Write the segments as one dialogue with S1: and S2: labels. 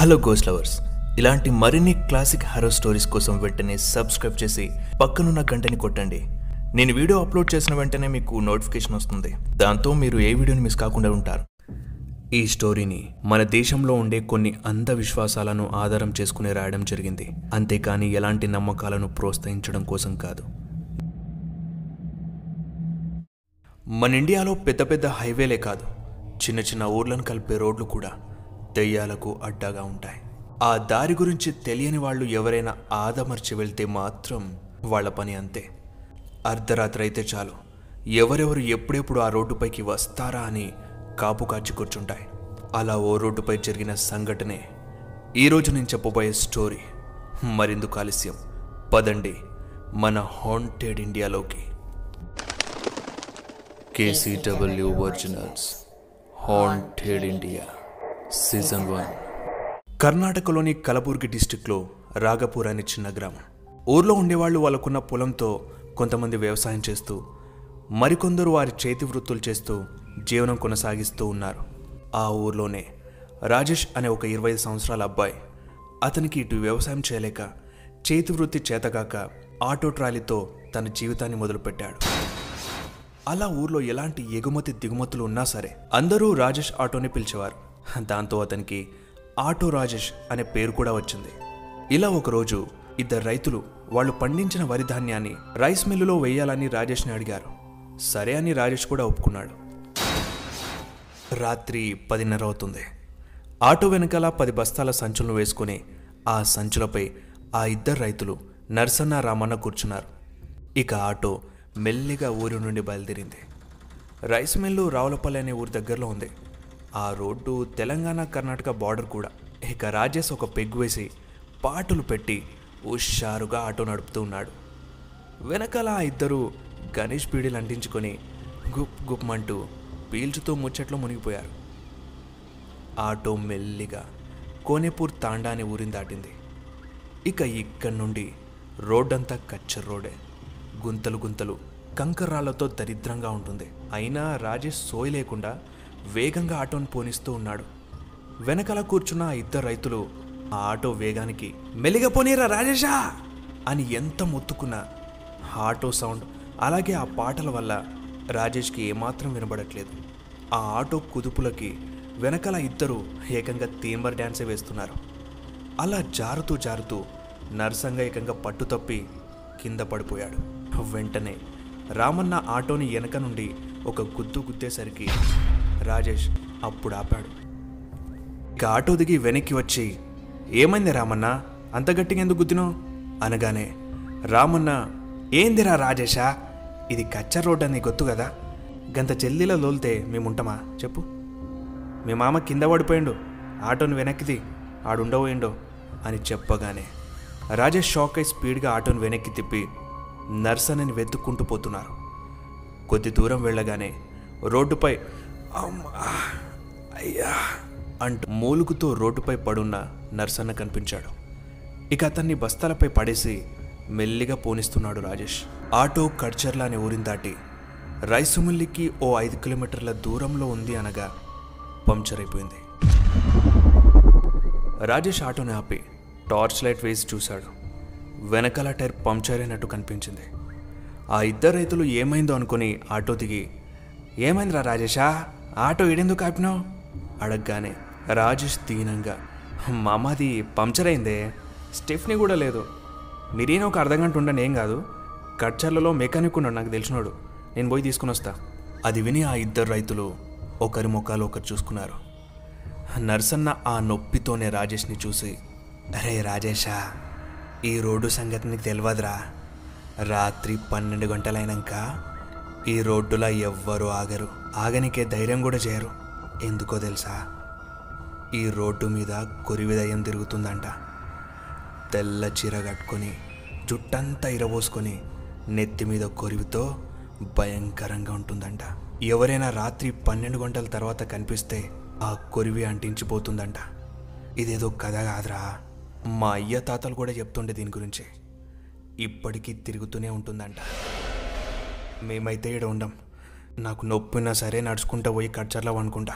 S1: Hello goes lovers ఇలాంటి మరిన్ని classic horror stories కోసం వెంటనే సబ్స్క్రైబ్ చేసి పక్కనున్న గంటని కొట్టండి. నేను వీడియో అప్లోడ్ చేసిన వెంటనే మీకు నోటిఫికేషన్ వస్తుంది. దాంతో మీరు ఏ వీడియోని మిస్ కాకుండా ఉంటారు. ఈ స్టోరీని మన దేశంలో ఉండే కొన్ని అంధవిశ్వాసాలను ఆధారం చేసుకుని రాయడం జరిగింది. అంతేకాని ఎలాంటి నమ్మకాలను ప్రోత్సహించడం కోసం కాదు. మన ఇండియాలో పెద్ద పెద్ద హైవేలే కాదు. చిన్న చిన్న ఊర్లను కలిపే రోడ్లు కూడా. దెయ్యాలకు అడ్డాగా ఉంటాయి. ఆ దారి గురించి తెలియని వాళ్ళు ఎవరైనా ఆదమర్చి వెళ్తే మాత్రం వాళ్ళ పని అంతే. అర్ధరాత్రి అయితే చాలు. ఎవరెవరు ఎప్పుడెప్పుడు ఆ రోడ్డుపైకి వస్తారా అని కాపు కాచి కూర్చుంటాయి. అలా ఓ రోడ్డుపై జరిగిన సంఘటనే ఈరోజు నేను చెప్పబోయే స్టోరీ. మరిందుకు ఆలస్యం. పదండి. మన haunted ఇండియాలోకి KCW originals haunted India season one. కర్ణాటకలోని కలబుర్గి డిస్టిక్లో రాగపూర్ అనే చిన్న గ్రామం. ఊర్లో ఉండేవాళ్ళు వాళ్ళకున్న పొలంతో కొంతమంది వ్యవసాయం చేస్తూ మరికొందరు వారి చేతి వృత్తులు చేస్తూ జీవనం కొనసాగిస్తూ ఉన్నారు. ఆ ఊర్లోనే రాజేష్ అనే ఒక ఇరవై ఐదు సంవత్సరాల అబ్బాయి అతనికి ఇటు వ్యవసాయం చేయలేక చేతి వృత్తి చేతగాక ఆటో ట్రాలీతో తన జీవితాన్ని మొదలుపెట్టాడు. అలా ఊర్లో ఎలాంటి ఎగుమతి దిగుమతులు ఉన్నా సరే అందరూ రాజేష్ ఆటోని పిలిచేవారు. దాంతో అతనికి ఆటో రాజేష్ అనే పేరు కూడా వచ్చింది. ఇలా ఒకరోజు ఇద్దరు రైతులు వాళ్ళు పండించిన వరి ధాన్యాన్ని రైస్ మిల్లులో వేయాలని రాజేష్ని అడిగారు. సరే అని రాజేష్ కూడా ఒప్పుకున్నాడు. రాత్రి పదిన్నర అవుతుంది. ఆటో వెనకాల పది బస్తాల సంచులను వేసుకుని ఆ సంచులపై ఆ ఇద్దరు రైతులు నర్సన్న రామన్న కూర్చున్నారు. ఇక ఆటో మెల్లిగా ఊరి నుండి బయలుదేరింది. రైస్ మిల్లు రావులపల్లి అనే ఊరి దగ్గరలో ఉంది. ఆ రోడ్డు తెలంగాణ కర్ణాటక బార్డర్ కూడా. ఇక రాజేష్ ఒక పెగ్గు వేసి పాటలు పెట్టి హుషారుగా ఆటో నడుపుతూ ఉన్నాడు. వెనకాల ఆ ఇద్దరు గణేష్ పీడీలు అంటించుకొని గుప్ గుప్మంటూ పీల్చుతూ ముచ్చట్లో మునిగిపోయారు. ఆటో మెల్లిగా కోనేపూర్ తాండా అనే ఊరిని దాటింది. ఇక ఇక్కడి నుండి రోడ్డంతా కచ్చర్ రోడే. గుంతలు గుంతలు కంకర్రాళ్ళతో దరిద్రంగా ఉంటుంది. అయినా రాజేష్ సోయి లేకుండా వేగంగా ఆటోను పోనిస్తూ ఉన్నాడు. వెనకాల కూర్చున్న ఇద్దరు రైతులు ఆ ఆటో వేగానికి మెలిగపోనీరా రాజేషా! అని ఎంత మొత్తుకున్నా ఆటో సౌండ్ అలాగే ఆ పాటల వల్ల రాజేష్కి ఏమాత్రం వినబడట్లేదు. ఆ ఆటో కుదుపులకి వెనకల ఇద్దరు ఏకంగా తీంబర్ డ్యాన్సే వేస్తున్నారు. అలా జారుతూ జారుతూ నర్సంగా ఏకంగా పట్టు తప్పి కింద పడిపోయాడు. వెంటనే రామన్న ఆటోని వెనక నుండి ఒక గుద్దు గుద్దేసరికి రాజేష్ అప్పుడు ఆపాడు. ఇక ఆటో దిగి వెనక్కి వచ్చి ఏమైంది రామన్న? అంత గట్టిగా ఎందుకు గుద్దినావు? అనగానే రామన్న ఏందిరా రాజేషా? ఇది కచ్చ రోడ్ అని గొత్తు కదా. గంత చెల్లిలో లోల్తే మేముంటామా? చెప్పు. మీ మామ కింద పడిపోయిండు. ఆటోని వెనక్కిది ఆడుండబోయిండో. అని చెప్పగానే రాజేష్ షాక్ అయి స్పీడ్గా ఆటోని వెనక్కి తిప్పి నర్సనని వెతుక్కుంటూ పోతున్నారు. కొద్ది దూరం వెళ్ళగానే రోడ్డుపై అయ్యా. అంటూ మూలుగుతో రోడ్డుపై పడున్న నర్సన్న కనిపించాడు. ఇక అతన్ని బస్తాలపై పడేసి మెల్లిగా పోనిస్తున్నాడు రాజేష్. ఆటో కడ్చర్ల అనే ఊరిని దాటి రైసుమిల్లికి ఓ ఐదు కిలోమీటర్ల దూరంలో ఉంది అనగా పంక్చర్ అయిపోయింది రాజేష్ ఆటోని ఆపి టార్చ్ లైట్ వేసి చూశాడు. వెనకాల టైర్ పంక్చర్ అయినట్టు కనిపించింది. ఆ ఇద్దరు రైతులు ఏమైందో అనుకుని ఆటో దిగి ఏమైందిరా రాజేషా? ఆటో ఏడెందుకు ఆపినావు? అడగగానే. రాజేష్ దీనంగా. మామది పంక్చర్ అయిందే. స్టెఫ్ని కూడా లేదు. మీరేనా ఒక అర్ధ గంట ఉండని ఏం కాదు. కట్చర్లలో మెకానిక్ ఉన్నాడు నాకు తెలిసినోడు. నేను పోయి తీసుకుని వస్తా. అది విని ఆ ఇద్దరు రైతులు ఒకరి ముఖాలు ఒకరు చూసుకున్నారు. నర్సన్న ఆ నొప్పితోనే రాజేష్ని చూసి అరే రాజేషా ఈ రోడ్డు సంగతి నీకు తెలియదురా రాత్రి పన్నెండు గంటలైనాక ఈ రోడ్డులో ఎవ్వరూ ఆగరు. ఆగనికే ధైర్యం కూడా చేయరు. ఎందుకో తెలుసా? ఈ రోడ్డు మీద కొరివిదయం తిరుగుతుందంట. తెల్ల చీర కట్టుకొని జుట్టంతా ఇరబోసుకొని నెత్తి మీద కొరివితో భయంకరంగా ఉంటుందంట. ఎవరైనా రాత్రి పన్నెండు గంటల తర్వాత కనిపిస్తే ఆ కొరివి అంటించిపోతుందంట. ఇదేదో కథ కాదురా. మా అయ్య తాతలు కూడా చెప్తుండే దీని గురించి. ఇప్పటికీ తిరుగుతూనే ఉంటుందంట. మేమైతే ఈడ ఉండం. నాకు నొప్పినా సరే నడుచుకుంటా పోయి కడ్చర్లో అనుకుంటా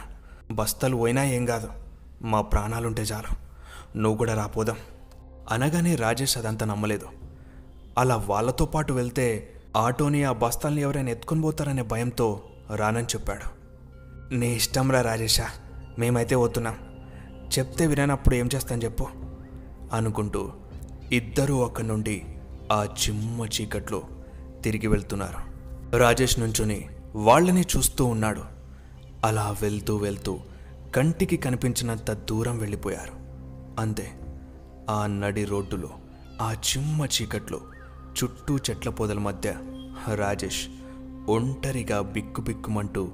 S1: బస్తాలు పోయినా ఏం కాదు. మా ప్రాణాలుంటే చాలు. నువ్వు కూడా రాపోదాం అనగానే రాజేష్ అదంతా నమ్మలేదు. అలా వాళ్ళతో పాటు వెళ్తే ఆటోని ఆ బస్తాల్ని ఎవరైనా ఎత్తుకొని పోతారనే భయంతో రానని చెప్పాడు. నీ ఇష్టంరా రాజేషా. మేమైతే పోతున్నాం. చెప్తే విననప్పుడు ఏం చేస్తాను చెప్పు. అనుకుంటూ ఇద్దరూ అక్కడి నుండి ఆ చిమ్మ చీకట్లో తిరిగి వెళ్తున్నారు. రాజేష్ నుంచుని వాళ్ళని చూస్తూ ఉన్నాడు. అలా వెళ్తూ వెళ్తూ కంటికి కనిపించినంత దూరం వెళ్ళిపోయారు. అంతే ఆ నడి రోడ్డులో ఆ చిమ్మ చీకట్లో చుట్టూ చెట్ల పొదల మధ్య రాజేష్ ఒంటరిగా బిక్కుబిక్కుమంటూ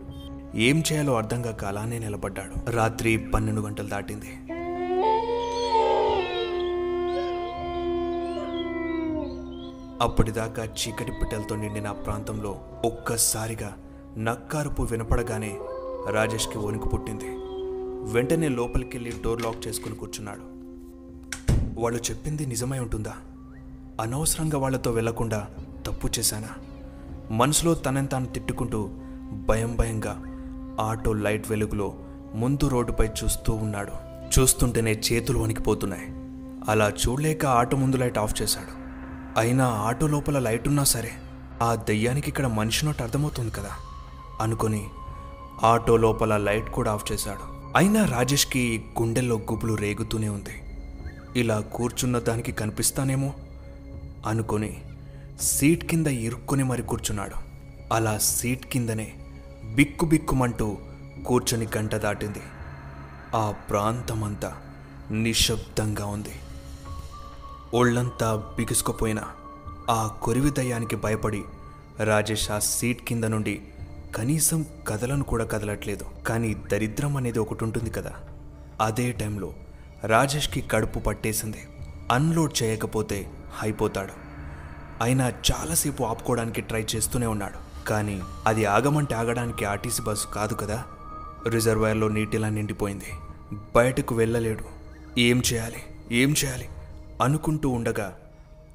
S1: ఏం చేయాలో అర్థం కాక అలానే నిలబడ్డాడు. రాత్రి పన్నెండు గంటలు దాటింది. అప్పటిదాకా చీకటి పిట్టలతో నిండిన ఆ ప్రాంతంలో ఒక్కసారిగా నక్కారుపు వినపడగానే రాజేష్కి వణుకు పుట్టింది. వెంటనే లోపలికెళ్ళి డోర్ లాక్ చేసుకుని కూర్చున్నాడు. వాళ్ళు చెప్పింది నిజమై ఉంటుందా? అనవసరంగా వాళ్ళతో వెళ్ళకుండా తప్పు చేశానా? మనసులో తనని తాను తిట్టుకుంటూ భయం భయంగా ఆటో లైట్ వెలుగులో ముందు రోడ్డుపై చూస్తూ ఉన్నాడు. చూస్తుంటేనే చేతులు వణికిపోతున్నాయి. అలా చూడలేక ఆటో ముందు లైట్ ఆఫ్ చేశాడు. అయినా ఆటో లోపల లైట్ ఉన్నా సరే ఆ దెయ్యానికి ఇక్కడ మనిషినట్టు అర్థమవుతుంది కదా. అనుకొని ఆటో లోపల లైట్ కూడా ఆఫ్ చేశాడు. అయినా రాజేష్కి గుండెల్లో గుబులు రేగుతూనే ఉంది. ఇలా కూర్చున్న దానికి కనిపిస్తానేమో అనుకొని సీట్ కింద ఇరుక్కుని మరి కూర్చున్నాడు. అలా సీట్ కిందనే బిక్కు బిక్కుమంటూ కూర్చొని గంట దాటింది. ఆ ప్రాంతమంతా నిశ్శబ్దంగా ఉంది. ఒళ్ళంతా బిగుసుకుపోయిన ఆ కొరివి దయ్యానికి భయపడి రాజేష్ ఆ సీట్ కింద నుండి కనీసం కదలను కూడా కదలట్లేదు. కానీ దరిద్రం అనేది ఒకటి ఉంటుంది కదా. అదే టైంలో రాజేష్కి కడుపు పట్టేసింది. అన్లోడ్ చేయకపోతే అయిపోతాడు. అయినా చాలాసేపు ఆపుకోవడానికి ట్రై చేస్తూనే ఉన్నాడు. కానీ అది ఆగమంటే ఆగడానికి ఆర్టీసీ బస్సు కాదు కదా. రిజర్వాయర్లో నీటిలా నిండిపోయింది. బయటకు వెళ్ళలేడు. ఏం చేయాలి? ఏం చేయాలి? అనుకుంటూ ఉండగా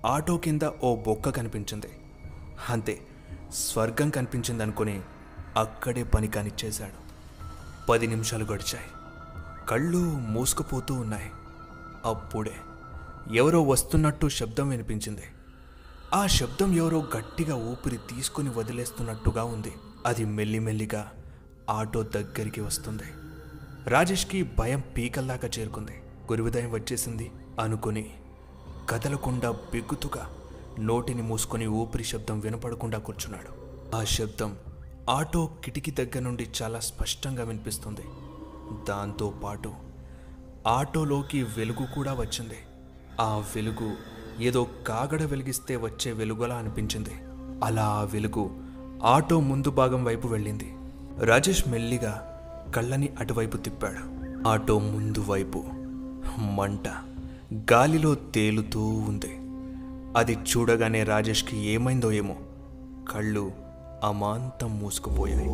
S1: ఆటో కింద ఓ బొక్క కనిపించింది. అంతే స్వర్గం కనిపించింది అనుకుని అక్కడే పని కానిచ్చేశాడు. పది నిమిషాలు గడిచాయి. కళ్ళు మూసుకుపోతూ ఉన్నాయి. అప్పుడే ఎవరో వస్తున్నట్టు శబ్దం వినిపించింది. ఆ శబ్దం ఎవరో గట్టిగా ఊపిరి తీసుకుని వదిలేస్తున్నట్టుగా ఉంది. అది మెల్లిమెల్లిగా ఆటో దగ్గరికి వస్తుంది. రాజేష్కి భయం పీకల్లాగా చేరుకుంది. గురువిదయం వచ్చేసింది అనుకుని కదలకుండా బిగ్గుతుగా నోటిని మూసుకొని ఊపిరి శబ్దం వినపడకుండా కూర్చున్నాడు. ఆ శబ్దం ఆటో కిటికీ దగ్గర నుండి చాలా స్పష్టంగా వినిపిస్తుంది. దాంతో పాటు ఆటోలోకి వెలుగు కూడా వచ్చింది. ఆ వెలుగు ఏదో కాగడ వెలిగిస్తే వచ్చే వెలుగులా అనిపించింది. అలా ఆ వెలుగు ఆటో ముందు భాగం వైపు వెళ్ళింది. రాజేష్ మెల్లిగా కళ్ళని అటువైపు తిప్పాడు. ఆటో ముందు వైపు మంట. గాలిలో తేలుతూ ఉంది. అది చూడగానే రాజేష్కి ఏమైందో ఏమో. కళ్ళు అమాంతం మూసుకుపోయాయి.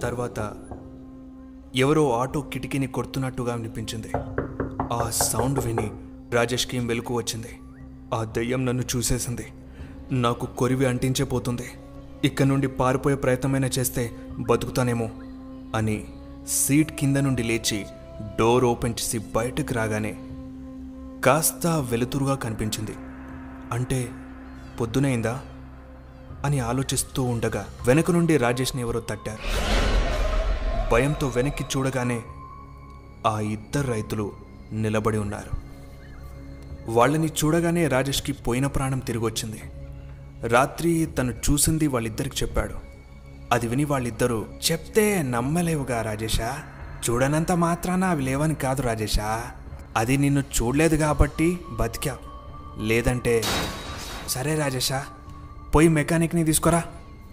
S1: తర్వాత ఎవరో ఆటో కిటికీని కొడుతున్నట్టుగా అనిపించింది. ఆ సౌండ్ విని రాజేష్కి వెలుకు వచ్చింది. ఆ దయ్యం నన్ను చూసేసింది. నాకు కొరివి అంటించే పోతుంది ఇక్కడ నుండి పారిపోయే ప్రయత్నమైనా చేస్తే బతుకుతానేమో అని సీట్ కింద నుండి లేచి డోర్ ఓపెన్ చేసి బయటకు రాగానే కాస్త వెలుతురుగా కనిపించింది. అంటే పొద్దునైందా అని ఆలోచిస్తూ ఉండగా వెనక నుండి రాజేష్ని ఎవరో తట్టారు. భయంతో వెనక్కి చూడగానే ఆ ఇద్దరు రైతులు నిలబడి ఉన్నారు. వాళ్ళని చూడగానే రాజేష్కి పోయిన ప్రాణం తిరిగొచ్చింది. రాత్రి తను చూసింది వాళ్ళిద్దరికి చెప్పాడు. అది విని వాళ్ళిద్దరూ చెప్తే నమ్మలేవుగా రాజేషా? చూడనంత మాత్రాన అవి లేవని కాదు రాజేషా? అది నిన్ను చూడలేదు కాబట్టి బతికా. లేదంటే సరే రాజేషా పోయి మెకానిక్ని తీసుకురా.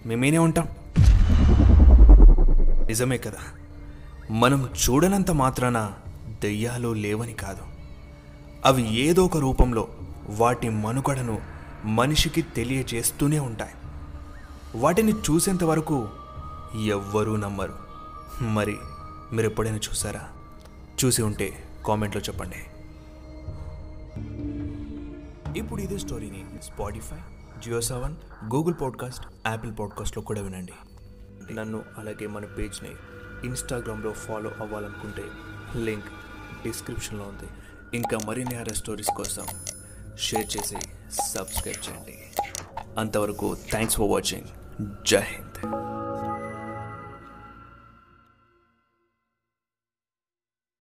S1: మేమేనే ఉంటాం. నిజమే కదా. మనం చూడనంత మాత్రాన దెయ్యాలు లేవని కాదు. అవి ఏదో ఒక రూపంలో వాటి మనుగడను మనిషికి తెలియజేస్తూనే ఉంటాయి. వాటిని చూసేంత వరకు ఎవ్వరూ నమ్మరు. మరి మీరు ఎప్పుడైనా చూసారా? చూసి ఉంటే కామెంట్లో చెప్పండి. ఇప్పుడు ఇదే స్టోరీని Spotify Jio Saavn Google podcast Apple పాడ్కాస్ట్లో కూడా వినండి. నన్ను అలాగే మన పేజ్ని ఇన్స్టాగ్రామ్లో ఫాలో అవ్వాలనుకుంటే లింక్ డిస్క్రిప్షన్లో ఉంది. ఇంకా మరిన్ని హారర్ స్టోరీస్ కోసం షేర్ చేసి సబ్స్క్రైబ్ చేయండి. అంతవరకు థ్యాంక్స్ ఫర్ వాచింగ్ జై హింద్